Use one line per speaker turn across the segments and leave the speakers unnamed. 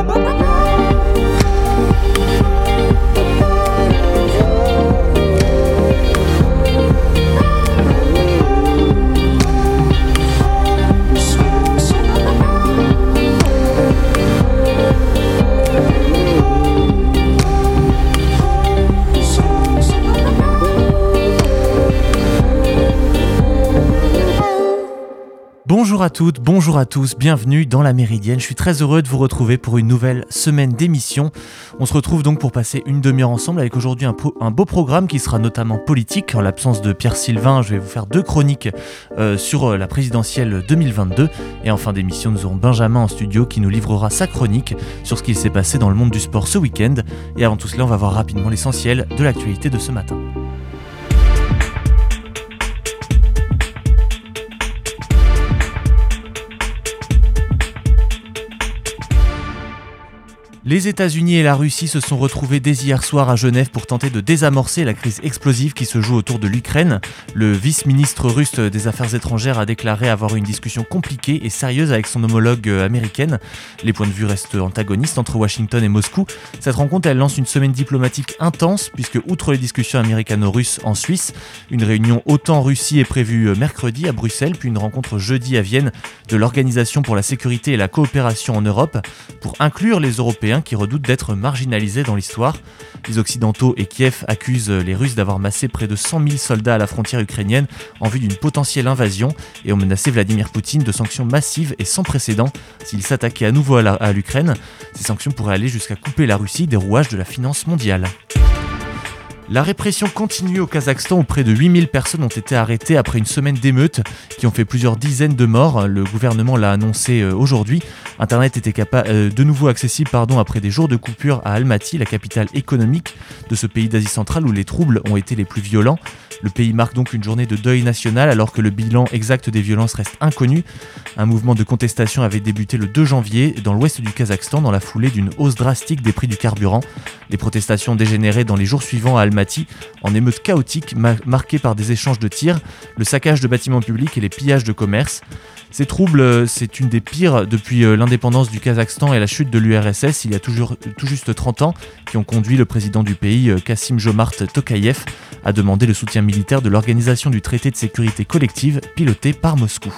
I'm not a man. Bonjour à tous, bienvenue dans la Méridienne. Je suis très heureux de vous retrouver pour une nouvelle semaine d'émission. On se retrouve donc pour passer une demi-heure ensemble avec aujourd'hui un, beau programme qui sera notamment politique. En l'absence de Pierre Sylvain, je vais vous faire deux chroniques euh, sur euh, la présidentielle 2022. Et en fin d'émission, nous aurons Benjamin en studio qui nous livrera sa chronique sur ce qu'il s'est passé dans le monde du sport ce week-end. Et avant tout cela, on va voir rapidement l'essentiel de l'actualité de ce matin. Les États-Unis et la Russie se sont retrouvés dès hier soir à Genève pour tenter de désamorcer la crise explosive qui se joue autour de l'Ukraine. Le vice-ministre russe des Affaires étrangères a déclaré avoir une discussion compliquée et sérieuse avec son homologue américaine. Les points de vue restent antagonistes entre Washington et Moscou. Cette rencontre, elle lance une semaine diplomatique intense puisque, outre les discussions américano-russes en Suisse, une réunion OTAN-Russie est prévue mercredi à Bruxelles, puis une rencontre jeudi à Vienne de l'Organisation pour la sécurité et la coopération en Europe pour inclure les Européens qui redoutent d'être marginalisés dans l'histoire. Les Occidentaux et Kiev accusent les Russes d'avoir massé près de 100 000 soldats à la frontière ukrainienne en vue d'une potentielle invasion et ont menacé Vladimir Poutine de sanctions massives et sans précédent s'il s'attaquait à nouveau à l'Ukraine. Ces sanctions pourraient aller jusqu'à couper la Russie des rouages de la finance mondiale. La répression continue au Kazakhstan où près de 8000 personnes ont été arrêtées après une semaine d'émeutes qui ont fait plusieurs dizaines de morts. Le gouvernement l'a annoncé euh, aujourd'hui. Internet était euh, de nouveau accessible pardon, après des jours de coupure à Almaty, la capitale économique de ce pays d'Asie centrale où les troubles ont été les plus violents. Le pays marque donc une journée de deuil national alors que le bilan exact des violences reste inconnu. Un mouvement de contestation avait débuté le 2 janvier dans l'ouest du Kazakhstan dans la foulée d'une hausse drastique des prix du carburant. Les protestations dégénérées dans les jours suivants à Almaty en émeutes chaotiques marquées par des échanges de tirs, le saccage de bâtiments publics et les pillages de commerce. Ces troubles, euh, c'est une des pires depuis euh, l'indépendance du Kazakhstan et la chute de l'URSS il y a tout juste 30 ans, qui ont conduit le président du pays, Kassim euh, Jomart Tokayev, à demander le soutien militaire de l'Organisation du traité de sécurité collective pilotée par Moscou.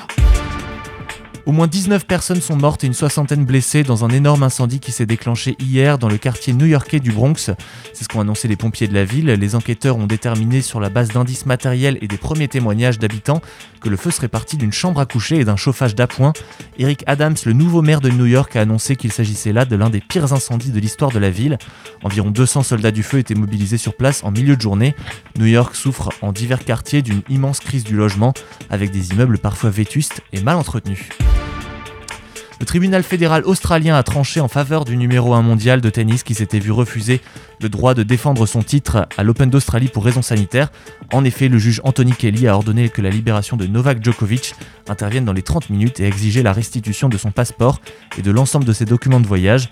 Au moins 19 personnes sont mortes et une soixantaine blessées dans un énorme incendie qui s'est déclenché hier dans le quartier new-yorkais du Bronx. C'est ce qu'ont annoncé les pompiers de la ville. Les enquêteurs ont déterminé sur la base d'indices matériels et des premiers témoignages d'habitants que le feu serait parti d'une chambre à coucher et d'un chauffage d'appoint. Eric Adams, le nouveau maire de New York, a annoncé qu'il s'agissait là de l'un des pires incendies de l'histoire de la ville. Environ 200 soldats du feu étaient mobilisés sur place en milieu de journée. New York souffre en divers quartiers d'une immense crise du logement, avec des immeubles parfois vétustes et mal entretenus. Le tribunal fédéral australien a tranché en faveur du numéro 1 mondial de tennis qui s'était vu refuser le droit de défendre son titre à l'Open d'Australie pour raisons sanitaires. En effet, le juge Anthony Kelly a ordonné que la libération de Novak Djokovic intervienne dans les 30 minutes et exigé la restitution de son passeport et de l'ensemble de ses documents de voyage.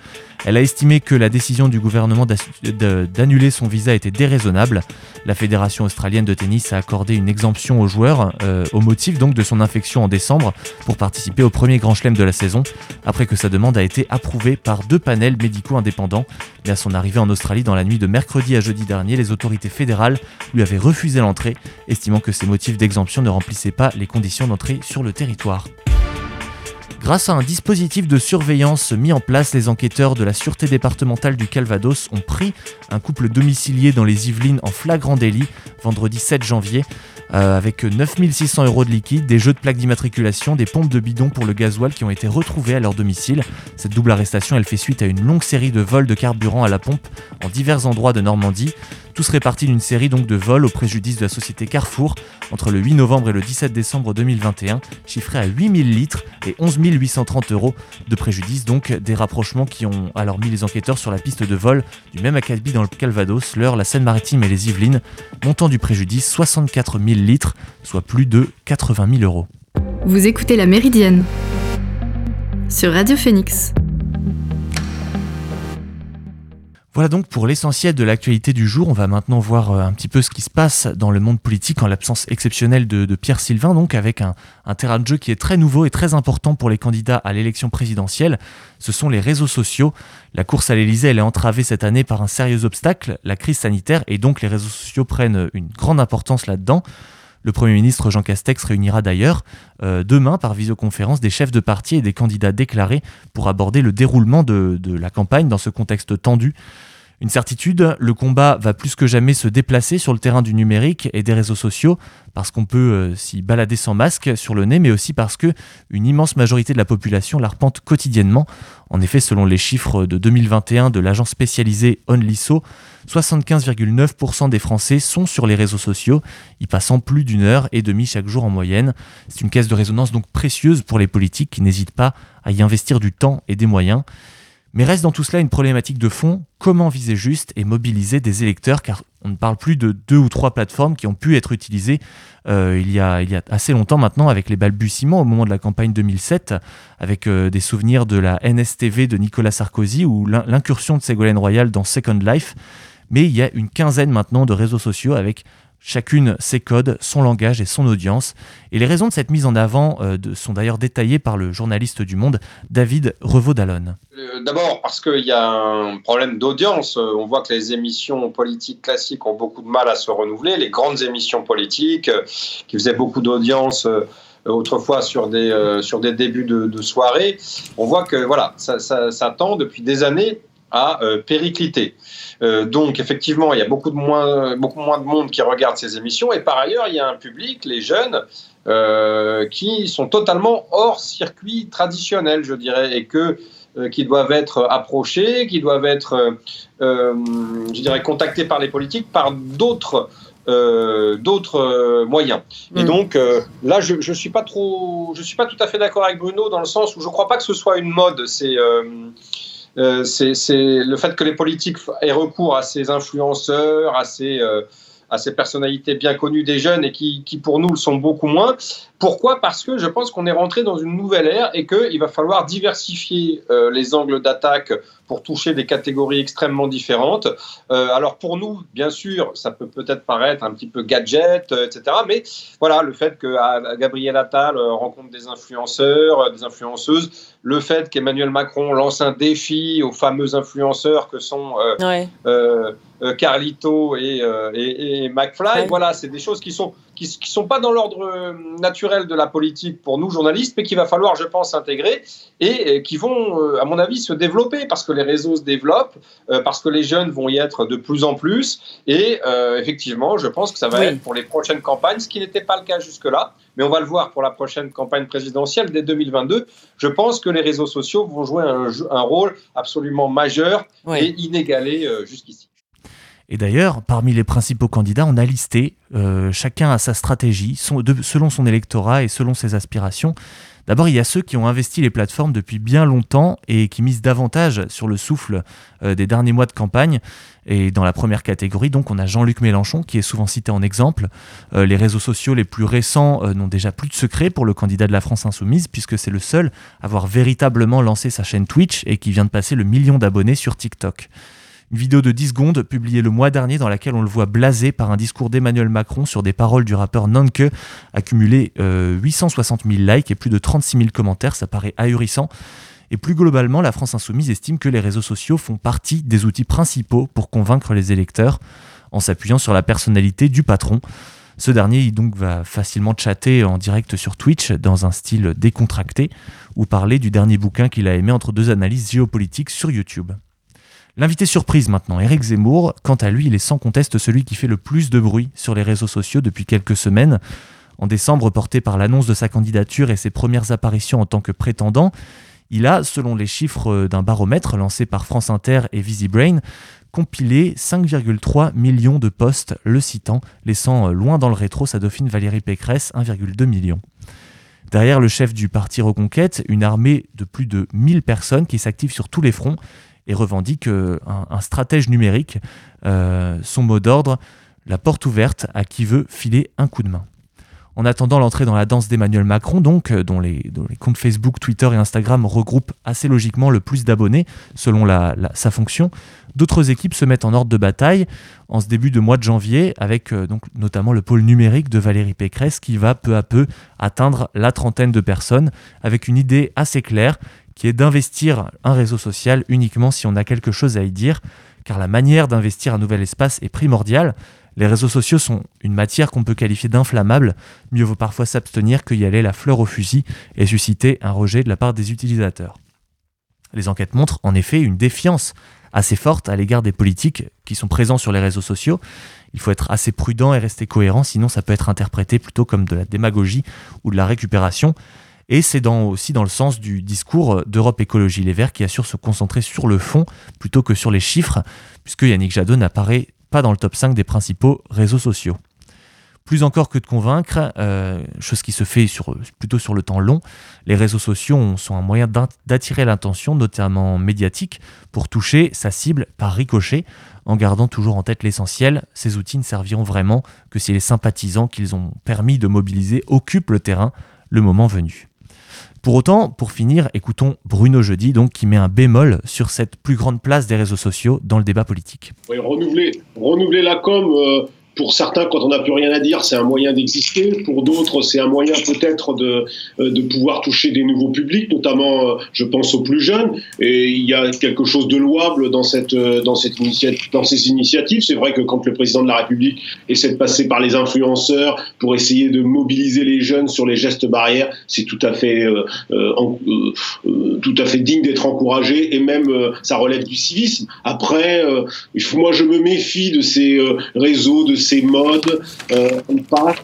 Elle a estimé que la décision du gouvernement d'annuler son visa était déraisonnable. La Fédération australienne de tennis a accordé une exemption au joueur euh, au motif donc de son infection en décembre pour participer au premier grand chelem de la saison, après que sa demande a été approuvée par deux panels médicaux indépendants. Mais à son arrivée en Australie dans la nuit de mercredi à jeudi dernier, les autorités fédérales lui avaient refusé l'entrée, estimant que ses motifs d'exemption ne remplissaient pas les conditions d'entrée sur le territoire. Grâce à un dispositif de surveillance mis en place, les enquêteurs de la Sûreté départementale du Calvados ont pris un couple domicilié dans les Yvelines en flagrant délit vendredi 7 janvier. Euh, avec 9600 euros de liquide, des jeux de plaques d'immatriculation, des pompes de bidon pour le gasoil qui ont été retrouvés à leur domicile. Cette double arrestation, elle fait suite à une longue série de vols de carburant à la pompe en divers endroits de Normandie. Tout serait parti d'une série donc de vols au préjudice de la société Carrefour entre le 8 novembre et le 17 décembre 2021, chiffré à 8000 litres et 11 830 euros de préjudice, donc des rapprochements qui ont alors mis les enquêteurs sur la piste de vol du même académie dans le Calvados, l'Eure, la Seine-Maritime et les Yvelines, montant du préjudice 64 000 litres, soit plus de 80 000 euros.
Vous écoutez La Méridienne sur Radio Phoenix.
Voilà donc pour l'essentiel de l'actualité du jour. On va maintenant voir euh, un petit peu ce qui se passe dans le monde politique en l'absence exceptionnelle de, Pierre Sylvain, donc avec un, terrain de jeu qui est très nouveau et très important pour les candidats à l'élection présidentielle. Ce sont les réseaux sociaux. La course à l'Elysée, elle est entravée cette année par un sérieux obstacle, la crise sanitaire, et donc les réseaux sociaux prennent une grande importance là-dedans. Le Premier ministre Jean Castex réunira d'ailleurs euh, demain par visioconférence des chefs de parti et des candidats déclarés pour aborder le déroulement de, la campagne dans ce contexte tendu. Une certitude, le combat va plus que jamais se déplacer sur le terrain du numérique et des réseaux sociaux, parce qu'on peut euh, s'y balader sans masque sur le nez, mais aussi parce que une immense majorité de la population l'arpente quotidiennement. En effet, selon les chiffres de 2021 de l'agence spécialisée OnLiso, 75,9% des Français sont sur les réseaux sociaux, y passant plus d'une heure et demie chaque jour en moyenne. C'est une caisse de résonance donc précieuse pour les politiques qui n'hésitent pas à y investir du temps et des moyens. Mais reste dans tout cela une problématique de fond, comment viser juste et mobiliser des électeurs, car on ne parle plus de deux ou trois plateformes qui ont pu être utilisées euh, il, y a, assez longtemps maintenant avec les balbutiements au moment de la campagne 2007, avec euh, des souvenirs de la NSTV de Nicolas Sarkozy ou l'incursion de Ségolène Royal dans Second Life. Mais il y a une quinzaine maintenant de réseaux sociaux avec chacune ses codes, son langage et son audience. Et les raisons de cette mise en avant euh, sont d'ailleurs détaillées par le journaliste du Monde, David Revaud-Dallon.
Euh, d'abord parce qu'il y a un problème d'audience. Euh, on voit que les émissions politiques classiques ont beaucoup de mal à se renouveler. Les grandes émissions politiques qui faisaient beaucoup d'audience autrefois sur des, sur des débuts de, soirée, on voit que voilà, ça, ça tend depuis des années à péricliter. Euh, donc effectivement, il y a beaucoup, de moins, beaucoup moins de monde qui regarde ces émissions. Et par ailleurs, il y a un public, les jeunes, euh, qui sont totalement hors circuit traditionnel, je dirais, et que euh, qui doivent être approchés, qui doivent être, je dirais, contactés par les politiques par d'autres d'autres moyens. Et mm. donc là, je ne suis pas trop, je suis pas tout à fait d'accord avec Bruno dans le sens où je ne crois pas que ce soit une mode. C'est euh, c'est le fait que les politiques aient recours à ces influenceurs, à ces, euh, à ces personnalités bien connues des jeunes et qui, pour nous le sont beaucoup moins. Pourquoi? Parce que je pense qu'on est rentré dans une nouvelle ère et qu'il va falloir diversifier euh, les angles d'attaque pour toucher des catégories extrêmement différentes. Euh, alors pour nous, bien sûr, ça peut peut-être paraître un petit peu gadget, euh, etc. Mais voilà, le fait que Gabriel Attal rencontre des influenceurs, des influenceuses, le fait qu'Emmanuel Macron lance un défi aux fameux influenceurs que sont Carlito et, et, McFly, voilà, c'est des choses qui sont qui ne sont pas dans l'ordre euh, naturel de la politique pour nous journalistes, mais qu'il va falloir, je pense, intégrer et qui vont, euh, à mon avis, se développer parce que les réseaux se développent, euh, parce que les jeunes vont y être de plus en plus. Et effectivement, je pense que ça va être pour les prochaines campagnes, ce qui n'était pas le cas jusque-là, mais on va le voir pour la prochaine campagne présidentielle dès 2022. Je pense que les réseaux sociaux vont jouer un, un rôle absolument majeur et inégalé jusqu'ici.
Et d'ailleurs, parmi les principaux candidats, on a listé, euh, chacun a sa stratégie, selon son électorat et selon ses aspirations. D'abord, il y a ceux qui ont investi les plateformes depuis bien longtemps et qui misent davantage sur le souffle euh, des derniers mois de campagne. Et dans la première catégorie, donc, on a Jean-Luc Mélenchon, qui est souvent cité en exemple. Euh, les réseaux sociaux les plus récents n'ont déjà plus de secret pour le candidat de la France insoumise, puisque c'est le seul à avoir véritablement lancé sa chaîne Twitch et qui vient de passer le million d'abonnés sur TikTok. Une vidéo de 10 secondes publiée le mois dernier dans laquelle on le voit blasé par un discours d'Emmanuel Macron sur des paroles du rappeur Nanke, accumulé 860 000 likes et plus de 36 000 commentaires, ça paraît ahurissant. Et plus globalement, la France insoumise estime que les réseaux sociaux font partie des outils principaux pour convaincre les électeurs, en s'appuyant sur la personnalité du patron. Ce dernier donc va facilement chatter en direct sur Twitch dans un style décontracté ou parler du dernier bouquin qu'il a aimé entre deux analyses géopolitiques sur YouTube. L'invité surprise maintenant, Eric Zemmour, quant à lui, il est sans conteste celui qui fait le plus de bruit sur les réseaux sociaux depuis quelques semaines. En décembre, porté par l'annonce de sa candidature et ses premières apparitions en tant que prétendant, il a, selon les chiffres d'un baromètre lancé par France Inter et VisiBrain, compilé 5,3 millions de posts le citant, laissant loin dans le rétro sa dauphine Valérie Pécresse 1,2 million. Derrière le chef du parti Reconquête, une armée de plus de 1000 personnes qui s'activent sur tous les fronts et revendique euh, un, stratège numérique, euh, son mot d'ordre, la porte ouverte à qui veut filer un coup de main. En attendant l'entrée dans la danse d'Emmanuel Macron, donc, euh, dont les, comptes Facebook, Twitter et Instagram regroupent assez logiquement le plus d'abonnés selon sa fonction, d'autres équipes se mettent en ordre de bataille en ce début de mois de janvier, avec notamment le pôle numérique de Valérie Pécresse qui va peu à peu atteindre la trentaine de personnes, avec une idée assez claire qui est d'investir un réseau social uniquement si on a quelque chose à y dire, car la manière d'investir un nouvel espace est primordiale. Les réseaux sociaux sont une matière qu'on peut qualifier d'inflammable, mieux vaut parfois s'abstenir que y aller la fleur au fusil et susciter un rejet de la part des utilisateurs. Les enquêtes montrent en effet une défiance assez forte à l'égard des politiques qui sont présents sur les réseaux sociaux. Il faut être assez prudent et rester cohérent, sinon ça peut être interprété plutôt comme de la démagogie ou de la récupération. Et c'est aussi dans le sens du discours d'Europe Écologie Les Verts qui assure se concentrer sur le fond plutôt que sur les chiffres, puisque Yannick Jadot n'apparaît pas dans le top 5 des principaux réseaux sociaux. Plus encore que de convaincre, euh, chose qui se fait plutôt sur le temps long, les réseaux sociaux sont un moyen d'attirer l'attention, notamment médiatique, pour toucher sa cible par ricochet, en gardant toujours en tête l'essentiel, ces outils ne serviront vraiment que si les sympathisants qu'ils ont permis de mobiliser occupent le terrain le moment venu. Pour autant, pour finir, écoutons Bruno Jeudi, donc, qui met un bémol sur cette plus grande place des réseaux sociaux dans le débat politique.
Renouveler, renouveler la com, euh, pour certains, quand on n'a plus rien à dire, c'est un moyen d'exister. Pour d'autres, c'est un moyen peut-être de, euh, de pouvoir toucher des nouveaux publics, notamment, euh, je pense, aux plus jeunes. Et il y a quelque chose de louable dans, cette, euh, dans, cette dans ces initiatives. C'est vrai que quand le président de la République essaie de passer par les influenceurs pour essayer de mobiliser les jeunes sur les gestes barrières, c'est tout à fait, tout à fait digne d'être encouragé. Et même, ça relève du civisme. Après, moi, je me méfie de ces réseaux, de ces ces modes. Euh, on passe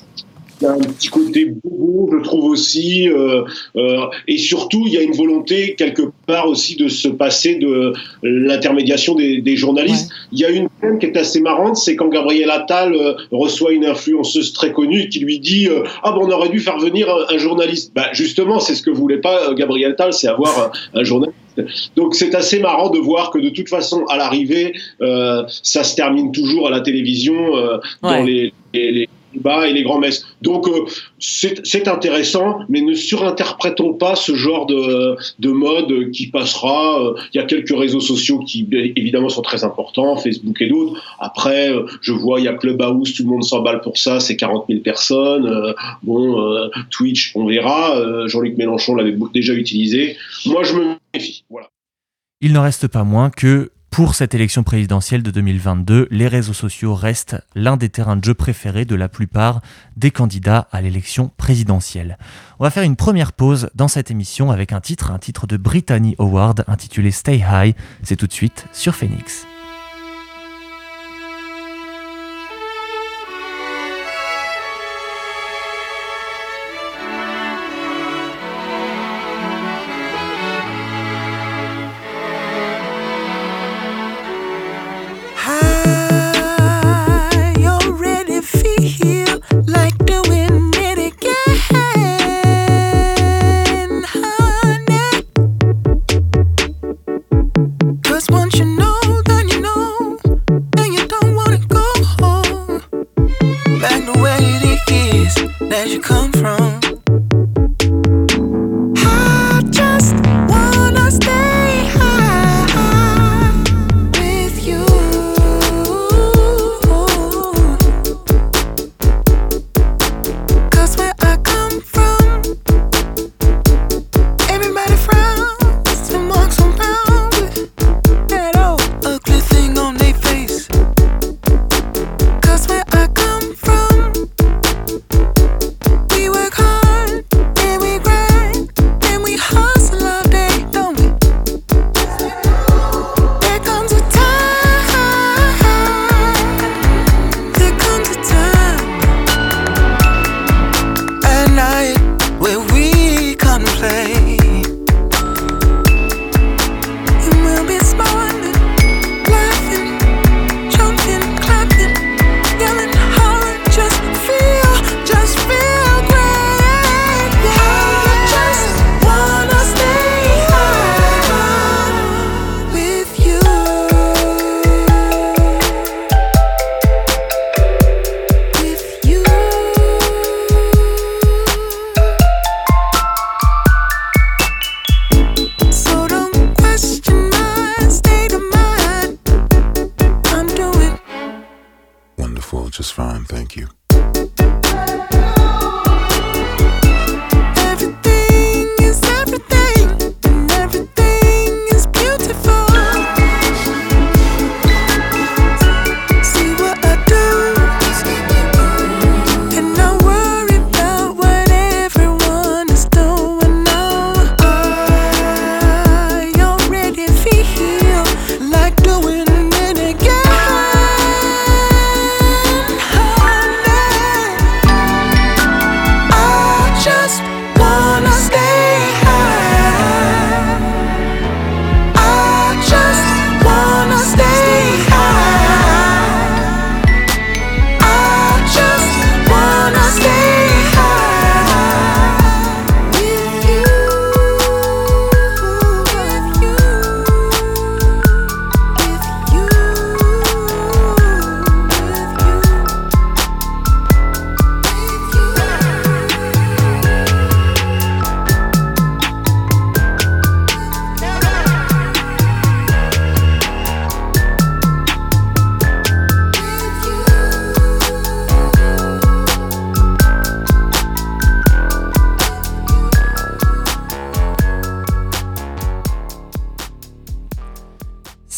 il y a un petit côté bobo, je trouve aussi, euh, euh, et surtout il y a une volonté quelque part aussi de se passer de l'intermédiation des, journalistes. Il y a une scène qui est assez marrante, c'est quand Gabriel Attal reçoit une influenceuse très connue qui lui dit ah bon on aurait dû faire venir un, journaliste. Bah, justement c'est ce que voulait pas Gabriel Attal, c'est avoir un journaliste. Donc c'est assez marrant de voir que de toute façon, à l'arrivée, euh, ça se termine toujours à la télévision euh, dans les, les, bas et les grands messes. Donc euh, c'est intéressant, mais ne surinterprétons pas ce genre de, de mode qui passera. Il y a quelques réseaux sociaux qui évidemment sont très importants, Facebook et d'autres. Après, je vois, il y a Clubhouse, tout le monde s'emballe pour ça, c'est 40 000 personnes. bon, Twitch, on verra. Jean-Luc Mélenchon l'avait déjà utilisé. Moi, je me
il n'en reste pas moins que pour cette élection présidentielle de 2022, les réseaux sociaux restent l'un des terrains de jeu préférés de la plupart des candidats à l'élection présidentielle. On va faire une première pause dans cette émission avec un titre, un titre de Brittany Howard intitulé Stay High. C'est tout de suite sur Phoenix.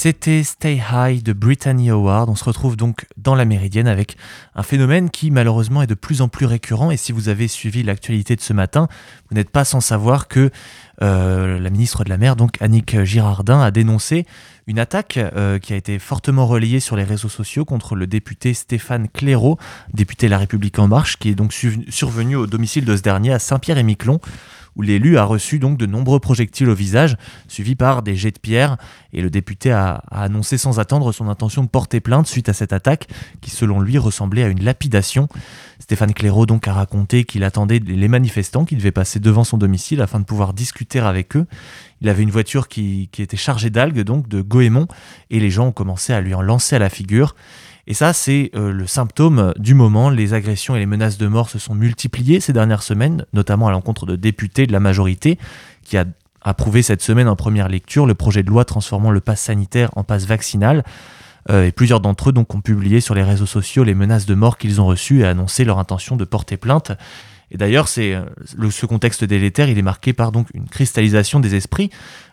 C'était Stay High de Brittany Howard. On se retrouve donc dans la Méridienne avec un phénomène qui malheureusement est de plus en plus récurrent. Et si vous avez suivi l'actualité de ce matin, vous n'êtes pas sans savoir que euh, la ministre de la Mer, donc Annick Girardin, a dénoncé une attaque euh, qui a été fortement relayée sur les réseaux sociaux contre le député Stéphane Clairaut, député de La République En Marche, qui est donc survenu au domicile de ce dernier à Saint-Pierre-et-Miquelon où l'élu a reçu donc de nombreux projectiles au visage, suivis par des jets de pierre, et le député a, annoncé sans attendre son intention de porter plainte suite à cette attaque, qui selon lui ressemblait à une lapidation. Stéphane Clairaut donc a raconté qu'il attendait les manifestants qui devaient passer devant son domicile afin de pouvoir discuter avec eux. Il avait une voiture qui, qui était chargée d'algues, donc de goémon, et les gens ont commencé à lui en lancer à la figure. Et ça, c'est euh, le symptôme du moment. Les agressions et les menaces de mort se sont multipliées ces dernières semaines, notamment à l'encontre de députés de la majorité, qui a approuvé cette semaine en première lecture le projet de loi transformant le pass sanitaire en passe vaccinal. Euh, et plusieurs d'entre eux donc, ont publié sur les réseaux sociaux les menaces de mort qu'ils ont reçues et annoncé leur intention de porter plainte. Et d'ailleurs, c'est euh, ce contexte délétère, il est marqué par une cristallisation des esprits.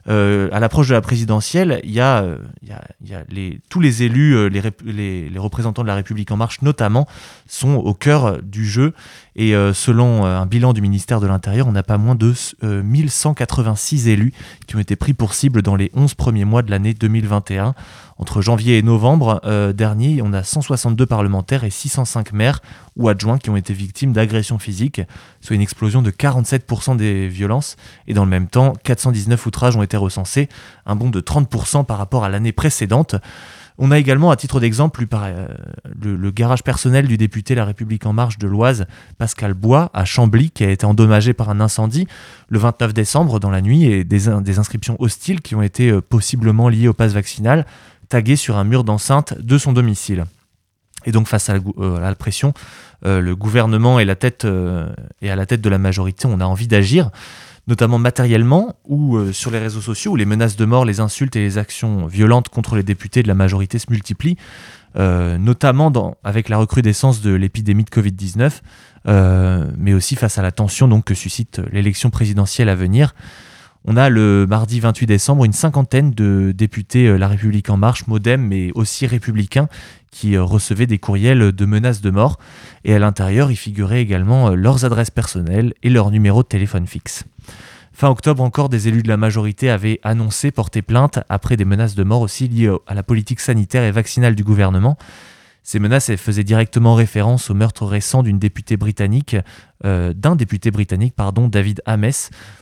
Euh, à l'approche de la présidentielle, euh, tous les élus, euh, les, les, représentants de la République en marche notamment, sont au cœur du jeu. Et selon un bilan du ministère de l'Intérieur, on n'a pas moins de 1186 élus qui ont été pris pour cible dans les 11 premiers mois de l'année 2021. Entre janvier et novembre dernier, on a 162 parlementaires et 605 maires ou adjoints qui ont été victimes d'agressions physiques, soit une explosion de 47% des violences. Et dans le même temps, 419 outrages ont été recensés, un bond de 30% par rapport à l'année précédente. On a également, à titre d'exemple, euh, le, garage personnel du député La République En Marche de l'Oise, Pascal Bois, à Chambly, qui a été endommagé par un incendie le 29 décembre dans la nuit, et des, inscriptions hostiles qui ont été euh, possiblement liées au pass vaccinal, taguées sur un mur d'enceinte de son domicile. Et donc face à la, euh, pression, le gouvernement et, la tête, à la tête de la majorité, on a envie d'agir notamment matériellement ou euh, sur les réseaux sociaux où les menaces de mort, les insultes et les actions violentes contre les députés de la majorité se multiplient, euh, notamment avec la recrudescence de l'épidémie de Covid-19, euh, mais aussi face à la tension donc, que suscite l'élection présidentielle à venir. On a le mardi 28 décembre une cinquantaine de députés La République en marche, Modem, mais aussi républicains, qui recevaient des courriels de menaces de mort. Et à l'intérieur, y figuraient également leurs adresses personnelles et leur numéro de téléphone fixe. Fin octobre encore, des élus de la majorité avaient annoncé porter plainte après des menaces de mort aussi liées à la politique sanitaire et vaccinale du gouvernement. Ces menaces faisaient directement référence au meurtre récent d'une députée britannique, euh, d'un député britannique, pardon, David Ames,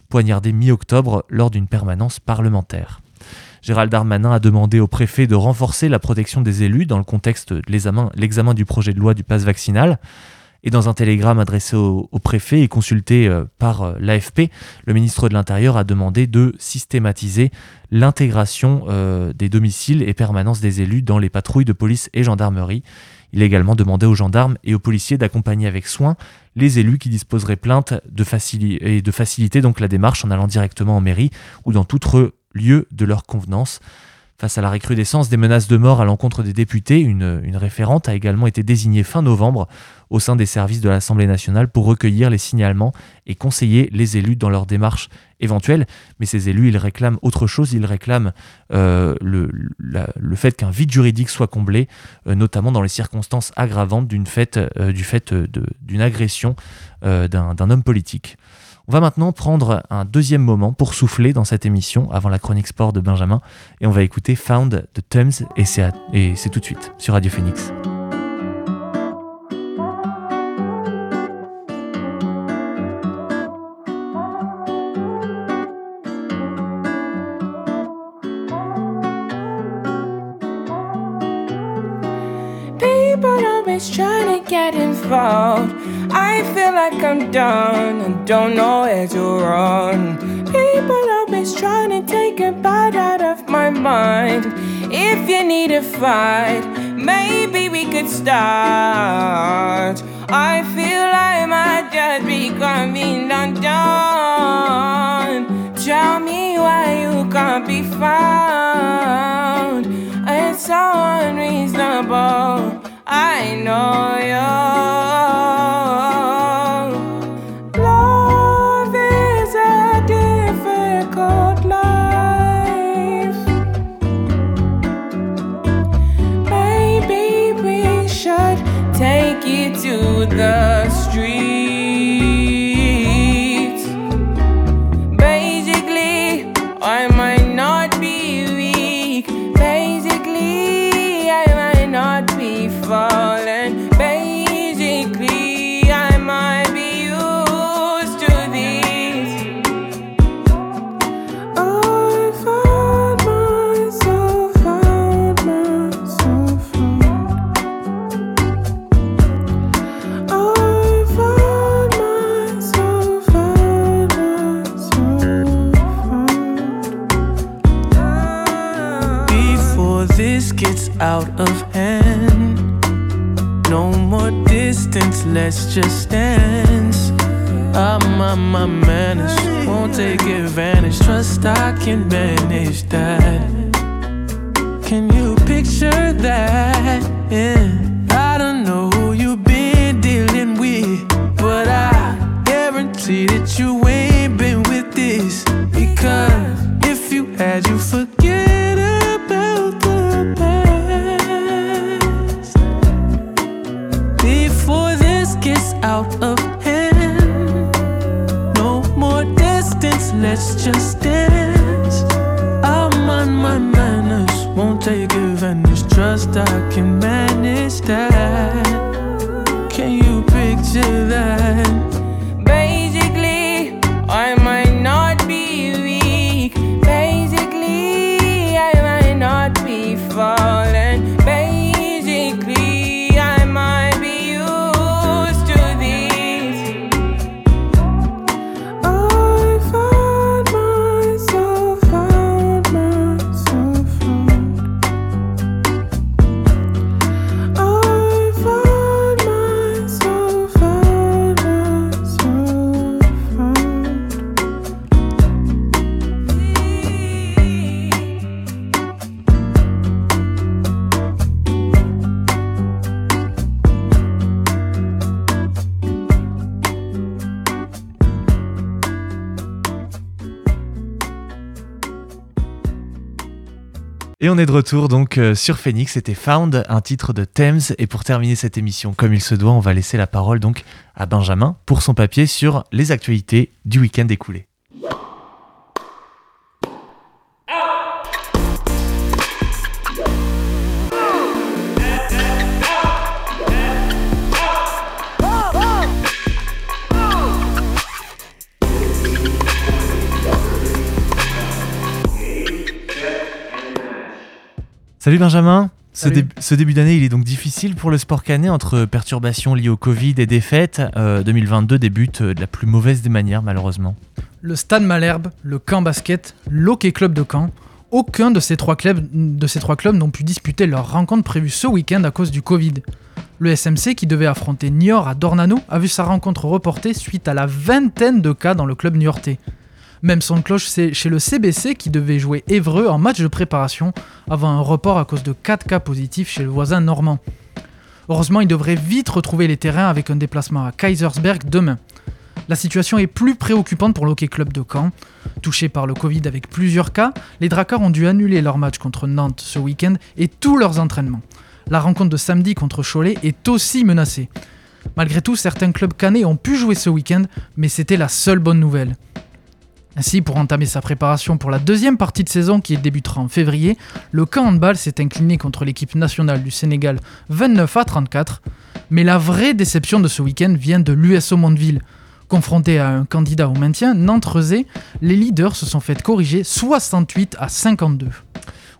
poignardé mi-octobre lors d'une permanence parlementaire. Gérald Darmanin a demandé au préfet de renforcer la protection des élus dans le contexte de l'examen du projet de loi du pass vaccinal. Et dans un télégramme adressé au, préfet et consulté euh, par euh, l'AFP, le ministre de l'Intérieur a demandé de systématiser l'intégration euh, des domiciles et permanences des élus dans les patrouilles de police et gendarmerie. Il a également demandé aux gendarmes et aux policiers d'accompagner avec soin les élus qui disposeraient plainte de et de faciliter donc la démarche en allant directement en mairie ou dans tout lieu de leur convenance. Face à la recrudescence des menaces de mort à l'encontre des députés, une, référente a également été désignée fin novembre au sein des services de l'Assemblée nationale pour recueillir les signalements et conseiller les élus dans leurs démarches éventuelles. Mais ces élus, ils réclament autre chose, ils réclament euh, le, fait qu'un vide juridique soit comblé, euh, notamment dans les circonstances aggravantes euh, du fait d'une agression d'un un homme politique. On va maintenant prendre un deuxième moment pour souffler dans cette émission avant la chronique sport de Benjamin. Et on va écouter Found the Thames. Et c'est tout de suite sur Radio Phoenix.
Like I'm done and don't know where to run. People always trying to take a bite out of my mind. If you need a fight, maybe we could start. I feel like I might just be coming undone. Tell me why you can't be found. It's so unreasonable. I know you.
On
est de retour donc euh, sur Phoenix, c'était Found, un titre de Thames. Et pour terminer cette émission comme il se doit, on va laisser la parole donc à Benjamin pour son papier sur les actualités du week-end écoulé. Salut Benjamin ce,
Salut.
dé- ce début d'année, il est donc difficile pour le sport canet entre perturbations liées au Covid et défaites. Euh, 2022 débute euh, de la plus mauvaise des manières, malheureusement.
Le Stade Malherbe, le Camp Basket, l'Hockey Club de Caen, aucun de ces trois clubs, de ces trois clubs n'ont pu disputer leur rencontre prévue ce week-end à cause du Covid. Le SMC, qui devait affronter Niort à Dornano, a vu sa rencontre reportée suite à la vingtaine de cas dans le club niortais. Même son cloche c'est chez le CBC qui devait jouer Évreux en match de préparation avant un report à cause de 4 cas positifs chez le voisin normand. Heureusement, il devrait vite retrouver les terrains avec un déplacement à Kaisersberg demain. La situation est plus préoccupante pour l'Hockey Club de Caen. Touché par le Covid avec plusieurs cas, les Dracars ont dû annuler leur match contre Nantes ce week-end et tous leurs entraînements. La rencontre de samedi contre Cholet est aussi menacée. Malgré tout, certains clubs canets ont pu jouer ce week-end, mais c'était la seule bonne nouvelle. Ainsi, pour entamer sa préparation pour la deuxième partie de saison qui débutera en février, le camp handball s'est incliné contre l'équipe nationale du Sénégal 29 à 34. Mais la vraie déception de ce week-end vient de l'USO Mondeville. Confronté à un candidat au maintien, nantes les leaders se sont fait corriger 68 à 52.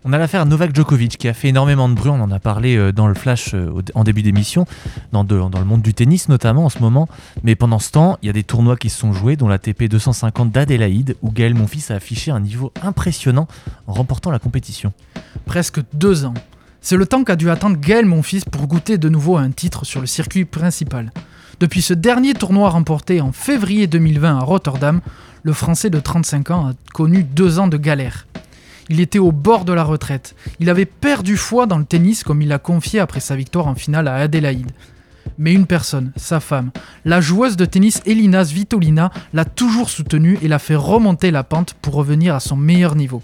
On a l'affaire Novak Djokovic qui a fait énormément de bruit, on en a parlé euh, dans le flash euh, en début d'émission, dans, le monde du tennis notamment en ce moment. Mais pendant ce temps, il y a des tournois qui se sont joués, dont la TP 250 d'Adélaïde, où Gaël Monfils a affiché un niveau impressionnant en remportant la compétition.
Presque deux ans. C'est le temps qu'a dû attendre Gaël Monfils pour goûter de nouveau un titre sur le circuit principal. Depuis ce dernier tournoi remporté en février 2020 à Rotterdam, le Français de 35 ans a connu deux ans de galère. Il était au bord de la retraite. Il avait perdu foi dans le tennis comme il l'a confié après sa victoire en finale à Adélaïde. Mais une personne, sa femme, la joueuse de tennis Elina Svitolina, l'a toujours soutenu et l'a fait remonter la pente pour revenir à son meilleur niveau.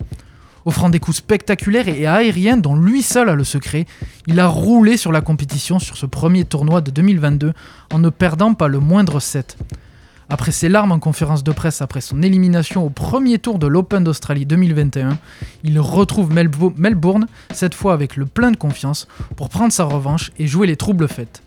Offrant des coups spectaculaires et aériens dont lui seul a le secret, il a roulé sur la compétition sur ce premier tournoi de 2022 en ne perdant pas le moindre set. Après ses larmes en conférence de presse après son élimination au premier tour de l'Open d'Australie 2021, il retrouve Melbourne, cette fois avec le plein de confiance, pour prendre sa revanche et jouer les troubles fêtes.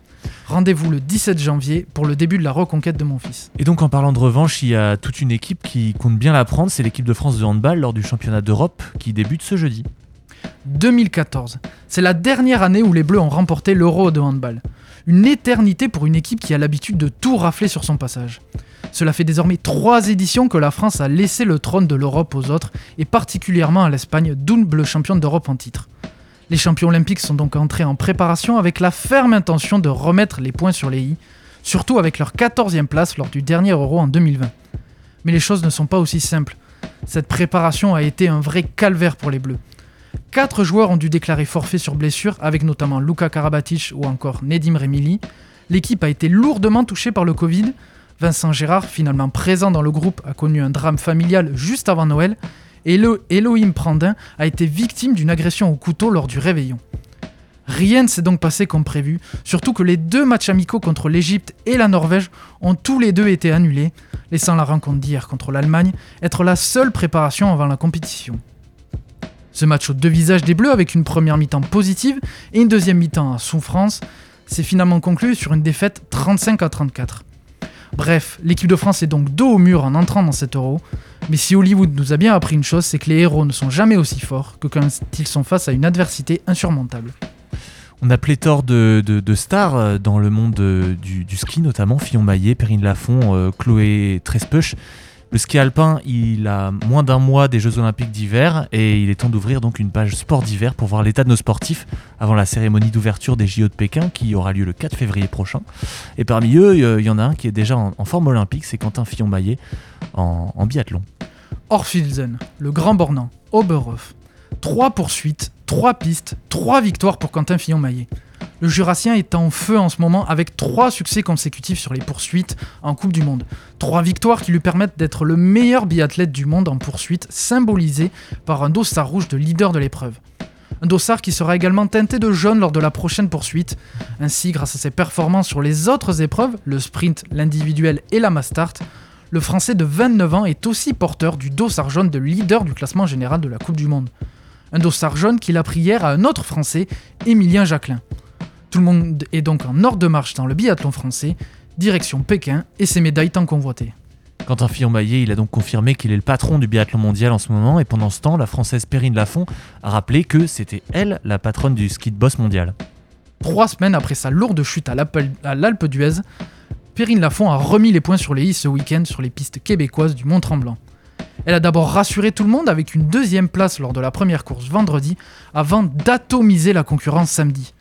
Rendez-vous le 17 janvier pour le début de la reconquête de mon fils.
Et donc en parlant de revanche, il y a toute une équipe qui compte bien la prendre, c'est l'équipe de France de handball lors du championnat d'Europe qui débute ce jeudi.
2014, c'est la dernière année où les Bleus ont remporté l'Euro de handball. Une éternité pour une équipe qui a l'habitude de tout rafler sur son passage. Cela fait désormais trois éditions que la France a laissé le trône de l'Europe aux autres, et particulièrement à l'Espagne, double championne d'Europe en titre. Les champions olympiques sont donc entrés en préparation avec la ferme intention de remettre les points sur les i, surtout avec leur 14e place lors du dernier Euro en 2020. Mais les choses ne sont pas aussi simples. Cette préparation a été un vrai calvaire pour les Bleus. Quatre joueurs ont dû déclarer forfait sur blessure, avec notamment Luka Karabatic ou encore Nedim Remili. L'équipe a été lourdement touchée par le Covid, Vincent Gérard, finalement présent dans le groupe, a connu un drame familial juste avant Noël, et Elohim Prandin a été victime d'une agression au couteau lors du réveillon. Rien ne s'est donc passé comme prévu, surtout que les deux matchs amicaux contre l'Égypte et la Norvège ont tous les deux été annulés, laissant la rencontre d'hier contre l'Allemagne être la seule préparation avant la compétition. Ce match aux deux visages des Bleus avec une première mi-temps positive et une deuxième mi-temps à souffrance s'est finalement conclu sur une défaite 35 à 34. Bref, l'équipe de France est donc dos au mur en entrant dans cet euro. Mais si Hollywood nous a bien appris une chose, c'est que les héros ne sont jamais aussi forts que quand ils sont face à une adversité insurmontable.
On a pléthore de, stars euh, dans le monde euh, du, ski, notamment Fillon Maillet, Perrine Lafont, euh, Chloé Trespeuch. Le ski alpin, il a moins d'un mois des Jeux Olympiques d'hiver et il est temps d'ouvrir donc une page sport d'hiver pour voir l'état de nos sportifs avant la cérémonie d'ouverture des JO de Pékin qui aura lieu le 4 février prochain. Et parmi eux, il y en a un qui est déjà en, forme olympique, c'est Quentin Fillon-Maillet en, en, biathlon.
Orfilsen, le grand bornand, Oberhof. Trois poursuites, trois pistes, trois victoires pour Quentin Fillon-Maillet. Le Jurassien est en feu en ce moment avec trois succès consécutifs sur les poursuites en Coupe du Monde. Trois victoires qui lui permettent d'être le meilleur biathlète du monde en poursuite, symbolisé par un dossard rouge de leader de l'épreuve. Un dossard qui sera également teinté de jaune lors de la prochaine poursuite. Ainsi, grâce à ses performances sur les autres épreuves, le sprint, l'individuel et la mass start, le Français de 29 ans est aussi porteur du dossard jaune de leader du classement général de la Coupe du Monde. Un dossard jaune qu'il a pris hier à un autre Français, Émilien Jacquelin. Tout le monde est donc en ordre de marche dans le biathlon français, direction Pékin et ses médailles tant convoitées.
Quentin Fillon-Maillet, il a donc confirmé qu'il est le patron du biathlon mondial en ce moment, et pendant ce temps, la française Perrine Lafont a rappelé que c'était elle la patronne du ski de boss mondial.
Trois semaines après sa lourde chute à l'Alpe d'Huez, Perrine Lafont a remis les points sur les i ce week-end sur les pistes québécoises du Mont-Tremblant. Elle a d'abord rassuré tout le monde avec une deuxième place lors de la première course vendredi, avant d'atomiser la concurrence samedi.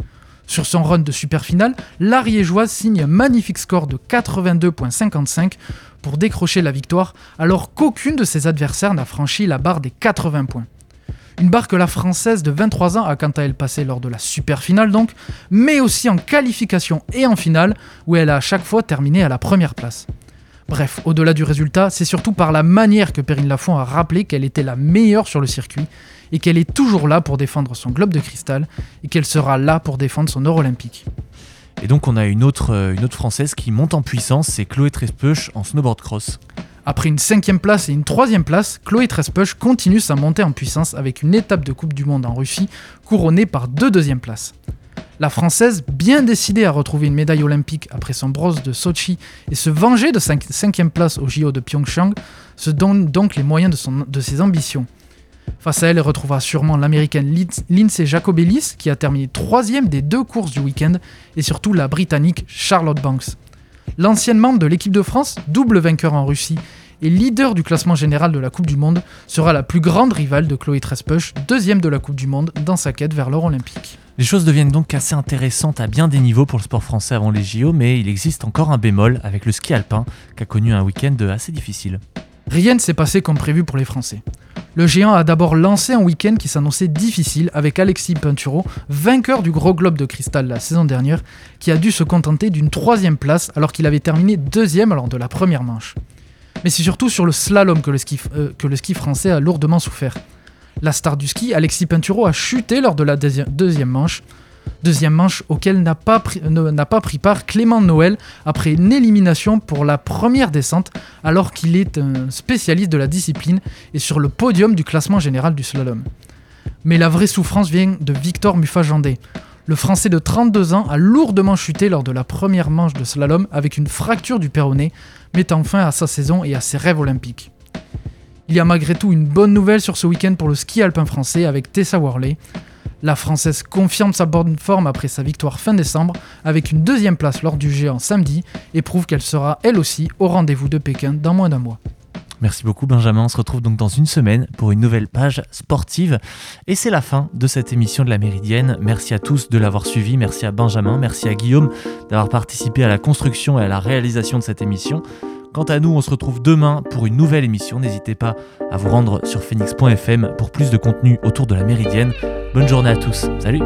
Sur son run de super finale, l'Ariégeoise signe un magnifique score de 82,55 pour décrocher la victoire, alors qu'aucune de ses adversaires n'a franchi la barre des 80 points. Une barre que la Française de 23 ans a quant à elle passée lors de la super finale donc, mais aussi en qualification et en finale, où elle a à chaque fois terminé à la première place. Bref, au-delà du résultat, c'est surtout par la manière que Perrine Lafont a rappelé qu'elle était la meilleure sur le circuit et qu'elle est toujours là pour défendre son globe de cristal et qu'elle sera là pour défendre son or olympique.
Et donc on a une autre, euh, une autre française qui monte en puissance, c'est Chloé Trespeuch en snowboard cross.
Après une cinquième place et une troisième place, Chloé Trespeuch continue sa montée en puissance avec une étape de Coupe du Monde en Russie couronnée par deux deuxièmes places. La Française, bien décidée à retrouver une médaille olympique après son bronze de Sochi et se venger de sa cinquième place au JO de Pyeongchang, se donne donc les moyens de, son, de ses ambitions. Face à elle, elle retrouvera sûrement l'américaine Lindsay Jacobellis, qui a terminé troisième des deux courses du week-end, et surtout la britannique Charlotte Banks. L'ancienne membre de l'équipe de France, double vainqueur en Russie et leader du classement général de la Coupe du Monde, sera la plus grande rivale de Chloé Trespeuch, deuxième de la Coupe du Monde dans sa quête vers l'or olympique.
Les choses deviennent donc assez intéressantes à bien des niveaux pour le sport français avant les JO, mais il existe encore un bémol avec le ski alpin, qui a connu un week-end assez difficile.
Rien ne s'est passé comme prévu pour les Français. Le géant a d'abord lancé un week-end qui s'annonçait difficile avec Alexis Pinturo, vainqueur du gros globe de cristal la saison dernière, qui a dû se contenter d'une troisième place alors qu'il avait terminé deuxième lors de la première manche. Mais c'est surtout sur le slalom que le, ski, euh, français a lourdement souffert. La star du ski, Alexis Pinturo, a chuté lors de la deuxième manche, Deuxième manche auquel n'a pas, pris, part Clément Noël après une élimination pour la première descente alors qu'il est un spécialiste de la discipline et sur le podium du classement général du slalom. Mais la vraie souffrance vient de Victor Muffajandé. Le Français de 32 ans a lourdement chuté lors de la première manche de slalom avec une fracture du péroné, mettant fin à sa saison et à ses rêves olympiques. Il y a malgré tout une bonne nouvelle sur ce week-end pour le ski alpin français avec Tessa Worley. La Française confirme sa bonne forme après sa victoire fin décembre avec une deuxième place lors du géant samedi et prouve qu'elle sera elle aussi au rendez-vous de Pékin dans moins d'un mois.
Merci beaucoup Benjamin, on se retrouve donc dans une semaine pour une nouvelle page sportive. Et c'est la fin de cette émission de la Méridienne. Merci à tous de l'avoir suivi, merci à Benjamin, merci à Guillaume d'avoir participé à la construction et à la réalisation de cette émission. Quant à nous, on se retrouve demain pour une nouvelle émission. N'hésitez pas à vous rendre sur phoenix.fm pour plus de contenu autour de la Méridienne. Bonne journée à tous. Salut